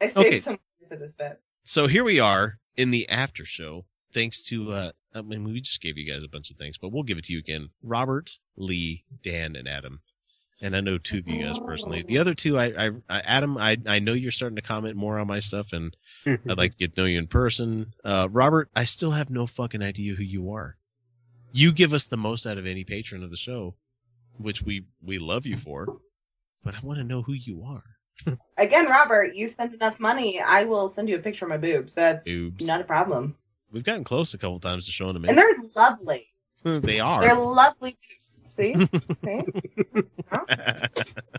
I saved Okay. some for this bit. So here we are in the after show. Thanks to, uh, I mean, we just gave you guys a bunch of things, but we'll give it to you again. Robert, Lee, Dan, and Adam. And I know two of you guys personally. The other two, I, I, I Adam, I, I know you're starting to comment more on my stuff, and I'd like to get to know you in person. Uh, Robert, I still have no fucking idea who you are. You give us the most out of any patron of the show, which we we love you for. But I want to know who you are. Again, Robert, you send enough money, I will send you a picture of my boobs. That's Boobs. not a problem. We've gotten close a couple times to showing them. And they're lovely. they are. They're lovely boobs. See? See? Huh?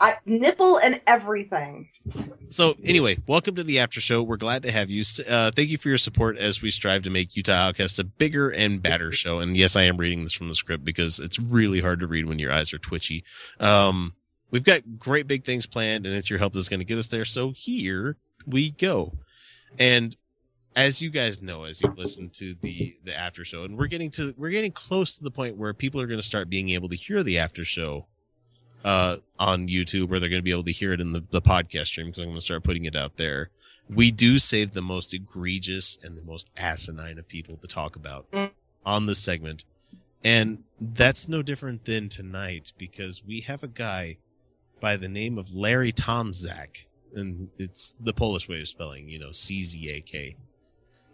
I, nipple and everything. so anyway, welcome to the after show. We're glad to have you. Uh, thank you for your support as we strive to make Utah Outcast a bigger and badder show. And yes, I am reading this from the script because it's really hard to read when your eyes are twitchy. Um, we've got great big things planned, and it's your help that's going to get us there. So here we go. And as you guys know, as you've listened to the the after show, and we're getting to we're getting close to the point where people are going to start being able to hear the after show uh, on YouTube, or they're going to be able to hear it in the, the podcast stream because I'm going to start putting it out there. We do save the most egregious and the most asinine of people to talk about on this segment. And that's no different than tonight because we have a guy by the name of Larry Tomczak, and it's the Polish way of spelling, you know, C Z A K.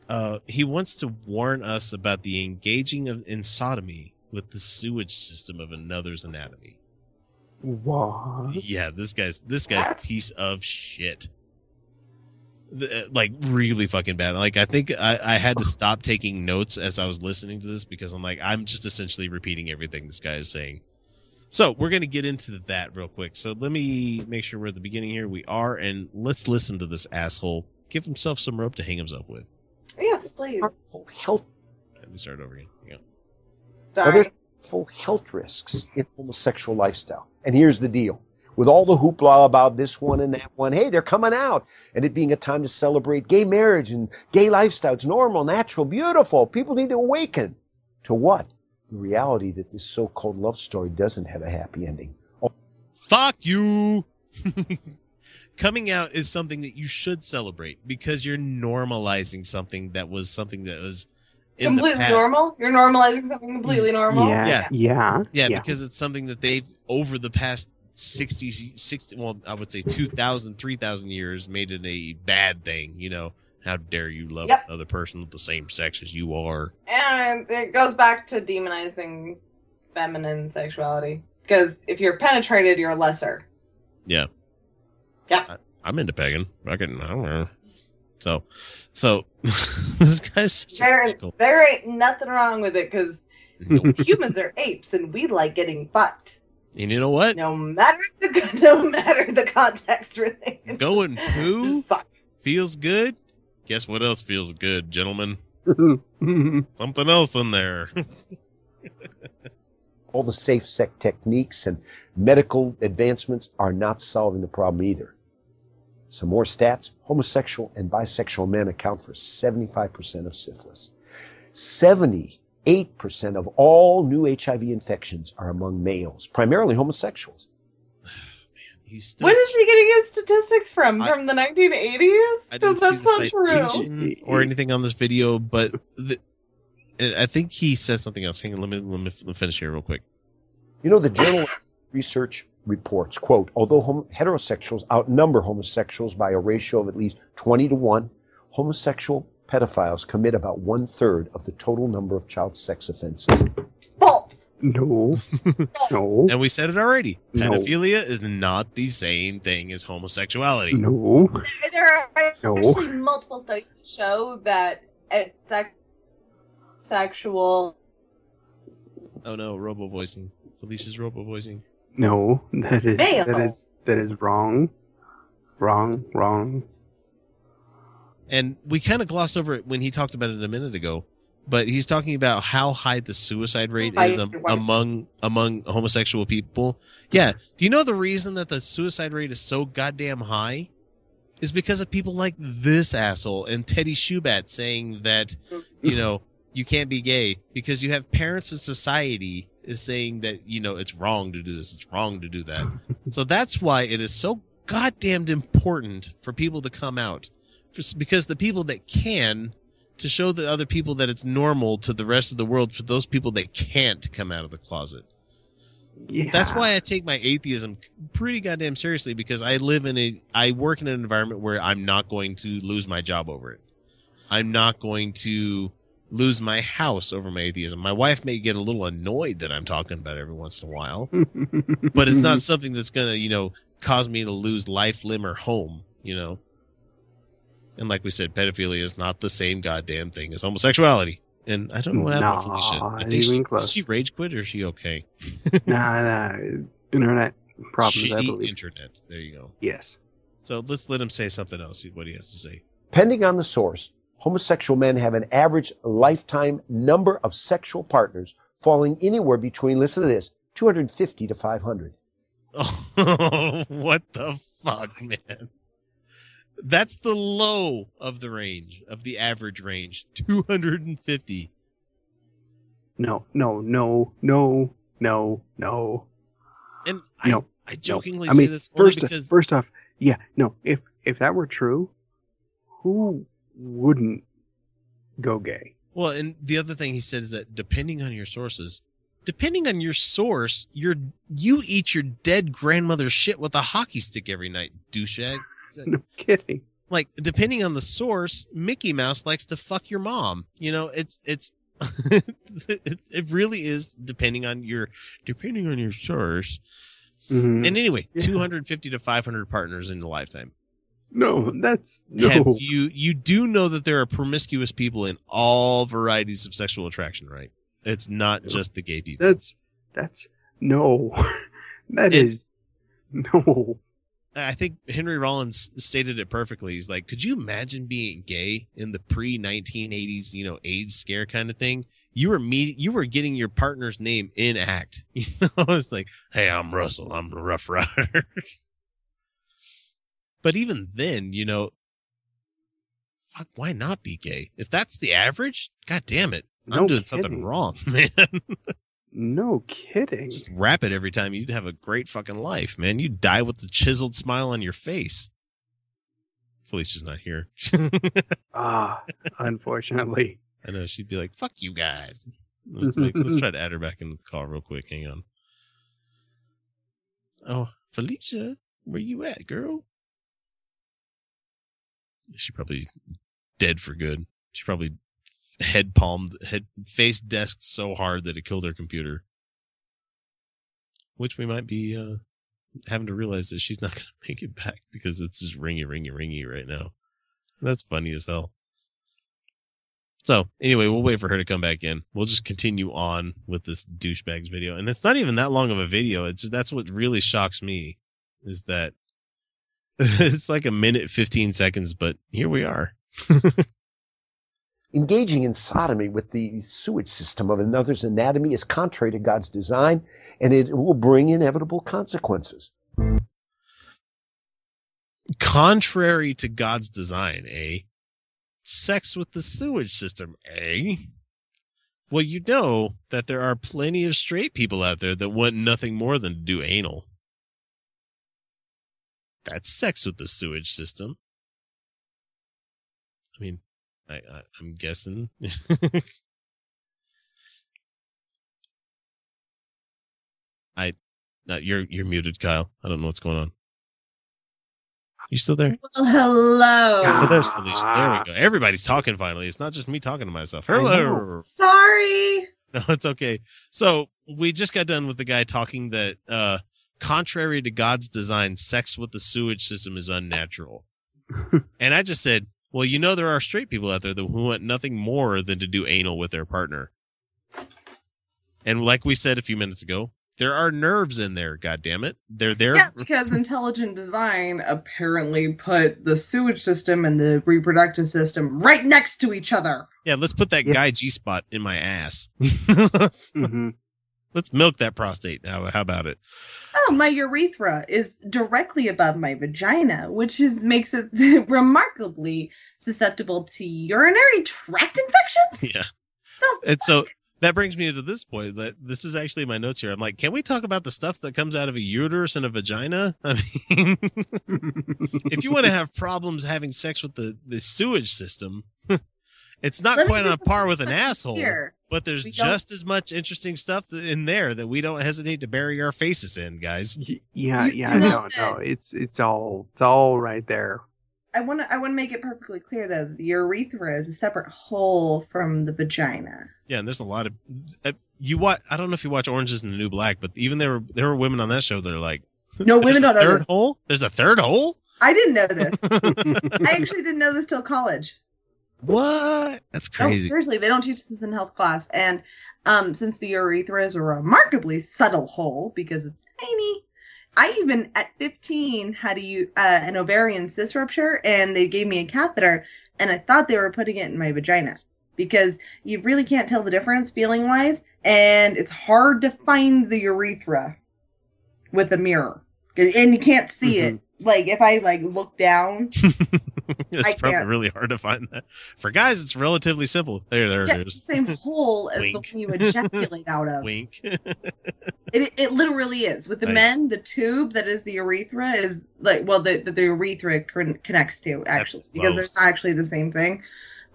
Uh, he wants to warn us about the engaging of in sodomy with the sewage system of another's anatomy. What? Yeah, this guy's this guy's piece of shit. The- uh, Like really fucking bad. Like I think I, I had to stop taking notes as I was listening to this because I'm like I'm just essentially repeating everything this guy is saying. So we're gonna get into that real quick. So let me make sure we're at the beginning here. We are, and let's listen to this asshole give himself some rope to hang himself with. Yes, please. Harmful health. Let me start over again. Yeah. on. Are there full health risks in homosexual lifestyle? And here's the deal. With all the hoopla about this one and that one, hey, they're coming out, and it being a time to celebrate gay marriage and gay lifestyle. It's normal, natural, beautiful. People need to awaken to what? The reality that this so-called love story doesn't have a happy ending. Oh. Fuck you. Coming out is something that you should celebrate because you're normalizing something that was something that was in the completely past. normal? You're normalizing something completely normal? Yeah, Yeah. yeah, Yeah, because it's something that they've over the past 60 60 well I would say 2000 3000 years made it a bad thing, you know. How dare you love Yep. another person of the same sex as you are? And it goes back to demonizing feminine sexuality. Because if you're penetrated, you're lesser. Yeah. Yeah. I, I'm into pegging. Fucking I don't know. So so this guy's There, there ain't nothing wrong with it because humans are apes and we like getting fucked. And you know what? No matter the no matter the context, really. Going poo fuck. feels good. Guess what else feels good, gentlemen? Something else in there. all the safe sex techniques and medical advancements are not solving the problem either. Some more stats homosexual and bisexual men account for 75% of syphilis. 78% of all new HIV infections are among males, primarily homosexuals. He's still. When is he getting his statistics from? I- From the 1980s? I didn't Because see that's the not true. or anything on this video, but the, and I think he says something else. Hang on, let me let me, let me finish here real quick. You know, the Journal Research reports, quote, although hom- heterosexuals outnumber homosexuals by a ratio of at least 20 to 1, homosexual pedophiles commit about one third of the total number of child sex offenses. False. No, no, And we said it already. No. Pedophilia is not the same thing as homosexuality. no. There are No. actually multiple studies that show that it's sexual. Oh no, robo voicing. Felicia's robo voicing. No, that is Male. that is that is wrong. wrong, wrong. And we kind of glossed over it when he talked about it a minute ago, but he's talking about how high the suicide rate is am- among among homosexual people. Yeah. Do you know the reason that the suicide rate is so goddamn high? Is because of people like this asshole and Teddy Shubat saying that, you know, you can't be gay because you have parents in society is saying that, you know, it's wrong to do this, it's wrong to do that. so that's why it is so goddamn important for people to come out. Just because the people that can to show the other people that it's normal to the rest of the world for those people that can't come out of the closet. Yeah. That's why I take my atheism pretty goddamn seriously because I live in a I work in an environment where I'm not going to lose my job over it. I'm not going to lose my house over my atheism. My wife may get a little annoyed that I'm talking about it every once in a while, but it's not something that's going to, you know, cause me to lose life, limb or home, you know. And like we said, pedophilia is not the same goddamn thing as homosexuality. And I don't know what happened to Felicia. Nah, I not think she, even did close. she rage quit or is she okay? nah, nah. Internet problems, I Shitty believe. internet. There you go. yes. So let's let him say something else. What he has to say. Depending on the source, homosexual men have an average lifetime number of sexual partners falling anywhere between, listen to this, 250 to 500. Oh, what the fuck, man? That's the low of the range of the average range, two hundred and fifty. No, no, no, no, no, no. And I, No, I jokingly I say mean, this only first, because first off, yeah, no. If if that were true, who wouldn't go gay? Well, and the other thing he said is that depending on your sources, depending on your source, you're you eat your dead grandmother's shit with a hockey stick every night, douchebag. No kidding. Like depending on the source, Mickey Mouse likes to fuck your mom. You know, it's it's it, it really is depending on your depending on your source. Mhm. And anyway, Yeah. 250 to 500 partners in a lifetime. no, that's no. Have you you do know that there are promiscuous people in all varieties of sexual attraction, right? It's not Yep. just the gay people. That's that's no. That And- is no. I think Henry Rollins stated it perfectly. He's like, could you imagine being gay in the pre 1980s, you know, AIDS scare kind of thing? You were meet, you were getting your partner's name in act. You know, it's like, hey, I'm Russell, I'm the Rough Rider. but even then, you know, fuck, why not be gay? If that's the average, god damn it, I'm No doing something wrong, man. No kidding. Just wrap it every time. You'd have a great fucking life, man. You die with the chiseled smile on your face. Felicia's not here. Ah, unfortunately. I know she'd be like, "Fuck you guys." Let's, make, let's try to add her back into the call real quick. Hang on. Oh, Felicia, where you at, girl? She probably dead for good. She probably head palmed, head face desked so hard that it killed her computer. Which we might be uh, having to realize that she's not going to make it back because it's just ringy, ringy, ringy right now. That's funny as hell. So anyway, we'll wait for her to come back in. We'll just continue on with this douchebags video, and it's not even that long of a video. It's that's what really shocks me is that it's like a minute fifteen seconds, but here we are. Engaging in sodomy with the sewage system of another's anatomy is contrary to God's design, and it will bring inevitable consequences. Contrary to God's design, eh? Sex with the sewage system, eh? Well, you know that there are plenty of straight people out there that want nothing more than to do anal. That's sex with the sewage system. I mean, I, I I'm guessing. I, no, you're you're muted, Kyle. I don't know what's going on. You still there? Well, hello. Oh, there's Felicia. There we go. Everybody's talking finally. It's not just me talking to myself. Hello. Sorry. No, it's okay. So we just got done with the guy talking that uh contrary to God's design, sex with the sewage system is unnatural. and I just said, well, you know there are straight people out there that who want nothing more than to do anal with their partner. And like we said a few minutes ago, There are nerves in there. God damn it, they're there. Yeah, because intelligent design apparently put the sewage system and the reproductive system right next to each other. Yeah, let's put that Yeah. guy G spot in my ass. hmm let's milk that prostate. How, how about it? Oh, my urethra is directly above my vagina, which is makes it remarkably susceptible to urinary tract infections. Yeah. And so that brings me to this point that this is actually my notes here. I'm like, can we talk about the stuff that comes out of a uterus and a vagina? I mean, if you want to have problems having sex with the, the sewage system, it's not Let quite on par with an asshole, here. But there's just as much interesting stuff in there that we don't hesitate to bury our faces in, guys. Yeah, yeah, you know no, no, it's it's all it's all right there. I want to I want to make it perfectly clear that the urethra is a separate hole from the vagina. Yeah, and there's a lot of uh, you watch. I don't know if you watch Orange is the New Black, but even there were there were women on that show that are like, No, women a don't know third this. hole. There's a third hole. I didn't know this. I actually didn't know this till college. What? That's No, crazy. seriously, they don't teach this in health class. And um, since the urethra is a remarkably subtle hole because it's tiny, I even at 15 had a, uh, an ovarian cyst rupture and they gave me a catheter and I thought they were putting it in my vagina because you really can't tell the difference feeling wise and it's hard to find the urethra with a mirror and you can't see it. Like if I like look down, it's probably really hard to find that. For guys, it's relatively simple. There, there it it's the same hole as the one you ejaculate out of. Wink. It it literally is. With the Right. men, the tube that is the urethra is like well, the the, the urethra con- connects to actually because they're not actually the same thing.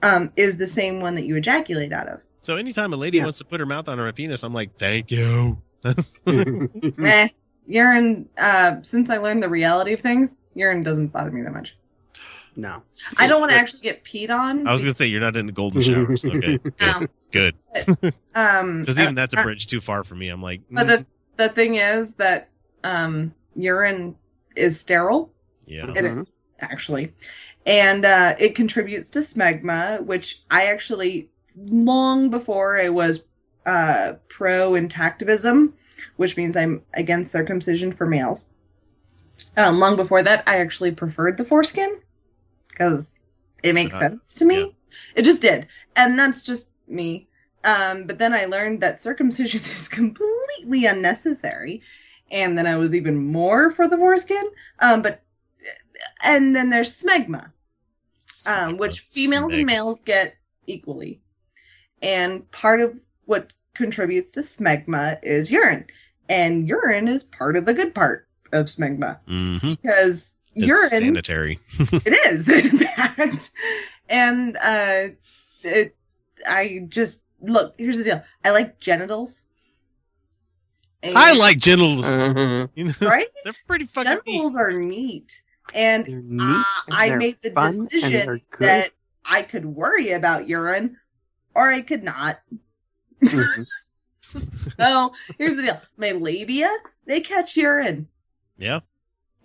Um, is the same one that you ejaculate out of. so anytime a lady Yeah. wants to put her mouth on her penis, I'm like, thank you. Eh, urine. Uh, since I learned the reality of things, urine doesn't bother me that much. No. I don't want to actually get peed on. I was gonna say you're not into golden showers. Okay, good, No. good. um, Because even that's a uh, bridge too far for me. I'm like, But mm, the the thing is that um, urine is sterile. yeah. It Mhm. is actually, and uh, it contributes to smegma, which I actually long before I was uh, pro intactivism, which means I'm against circumcision for males. Um, long before that, I actually preferred the foreskin because it makes Uh, sense to me. yeah. It just did, and that's just me. Um, but then I learned that circumcision is completely unnecessary, and then I was even more for the foreskin. Um, but and then there's smegma, um, which females Smeg. and males get equally. And part of what contributes to smegma is urine, and urine is part of the good part of smegma Mhm. because It's urine sanitary. it is in fact and uh it i just look here's the deal i like genitals And- I like genitals. Uh-huh. You know, right they're pretty fucking neat. genitals are neat and They're neat. uh, and i they're made the and they're decision that i could worry about urine or i could not Mhm. so here's the deal my labia they catch urine Yeah.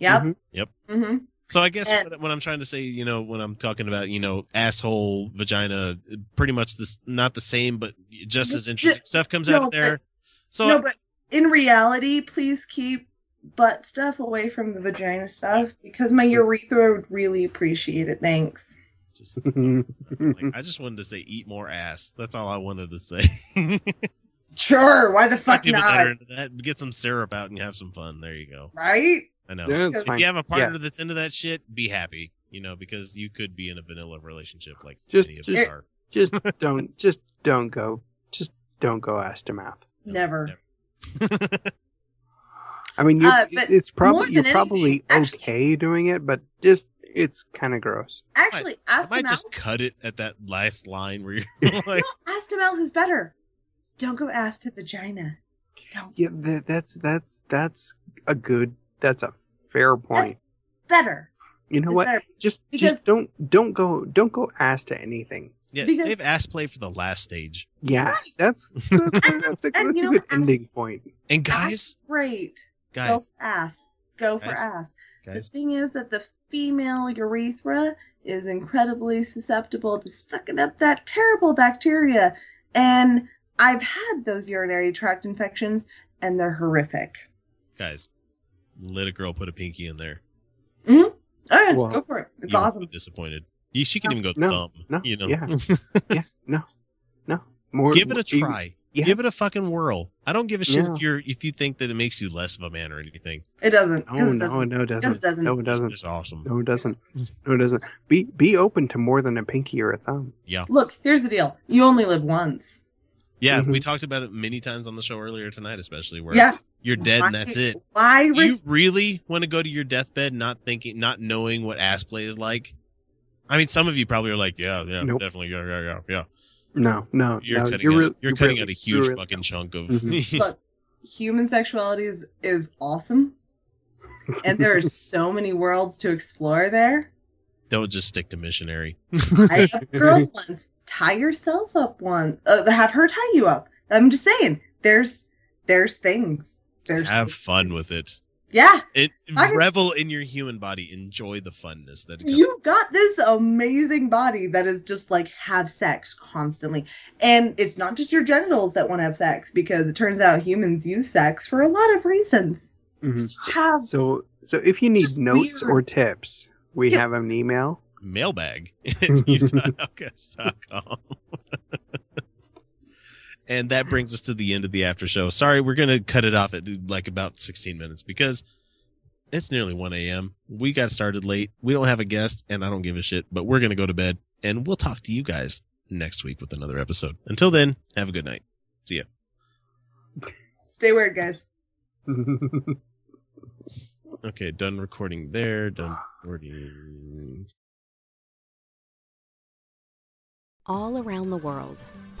Yep Mhm. hmm So I guess And- what, what I'm trying to say, you know, when I'm talking about, you know, asshole, vagina, pretty much this, not the same, but just as interesting stuff comes out No, of there. So no, but in reality, please keep butt stuff away from the vagina stuff because my urethra would really appreciate it. Thanks. just, like, I just wanted to say, eat more ass. That's all I wanted to say. Sure, why the fuck people that not? that, get some syrup out and have some fun. There you go. Right? I know. Yeah, If if fine. you have a Yeah. partner that's into that shit, be happy. You know, because you could be in a vanilla relationship like Just- many of just- us are. just don't just don't go just don't go ass to mouth. Never. I mean, uh, it's probably you're than probably anything, actually- okay doing it, but just it's kind of gross. Actually, I ass to might mouth. just cut it at that last line where you're like, No, ass to mouth is better. Don't go ass to vagina. Don't. Yeah, that, that's that's that's a good. That's a fair point. Better. you know It's what? better. Just because- just don't don't go don't go ass to anything. yeah, Because- save ass play for the last stage. Yeah, Right. that's that's, that's, a, that's a and know, good ass- ending point. And guys, Great. Go guys, for ass. Go for Guys. ass. guys, The thing is that the female urethra is incredibly susceptible to sucking up that terrible bacteria. And I've had those urinary tract infections, and they're horrific. Guys, let a girl put a pinky in there. Oh yeah, Well, go for it. It's You awesome. be disappointed. You, she can No, even go no, thumb. no, you know, yeah. Yeah, no, no. More. give it a try. yeah. Give it a fucking whirl. I don't give a shit Yeah. if you're if you think that it makes you less of a man or anything. It doesn't. No, 'cause it no, doesn't. no, it doesn't. Just doesn't. No, it doesn't. It's awesome. No, it doesn't. No, it doesn't. Be be open to more than a pinky or a thumb. Yeah. Look, here's the deal. You only live once. Yeah, we Mhm. talked about it many times on the show earlier tonight, especially where Yeah. You're dead and that's it. Why Do you really want to go to your deathbed not thinking, not knowing what ass play is like? I mean, some of you probably are like, yeah, yeah, Nope. definitely, yeah, yeah, yeah, yeah. No, no, You're no. cutting, you're out, real- you're cutting really- out a huge really- fucking chunk of. Mhm. Look, human sexuality is, is awesome, and there are so many worlds to explore there. Don't just stick to missionary. Tie up a girl once. Tie yourself up once. Uh, have her tie you up. I'm just saying. There's there's things. There's Have fun with it. Yeah, It I can- revel in your human body. Enjoy the funness that you got this amazing body that is just like have sex constantly, and it's not just your genitals that want to have sex because it turns out humans use sex for a lot of reasons. Mhm. So have So, so if you need notes weird. or tips, we Yeah. have an email. mailbag at utahoutcast.com. and that brings us to the end of the after show. Sorry, we're going to cut it off at like about 16 minutes because it's nearly 1 a.m. We got started late. We don't have a guest, and I don't give a shit, but we're going to go to bed, and we'll talk to you guys next week with another episode. Until then, have a good night. See ya. Stay weird, guys. Okay, done recording there. Done recording. All around the world,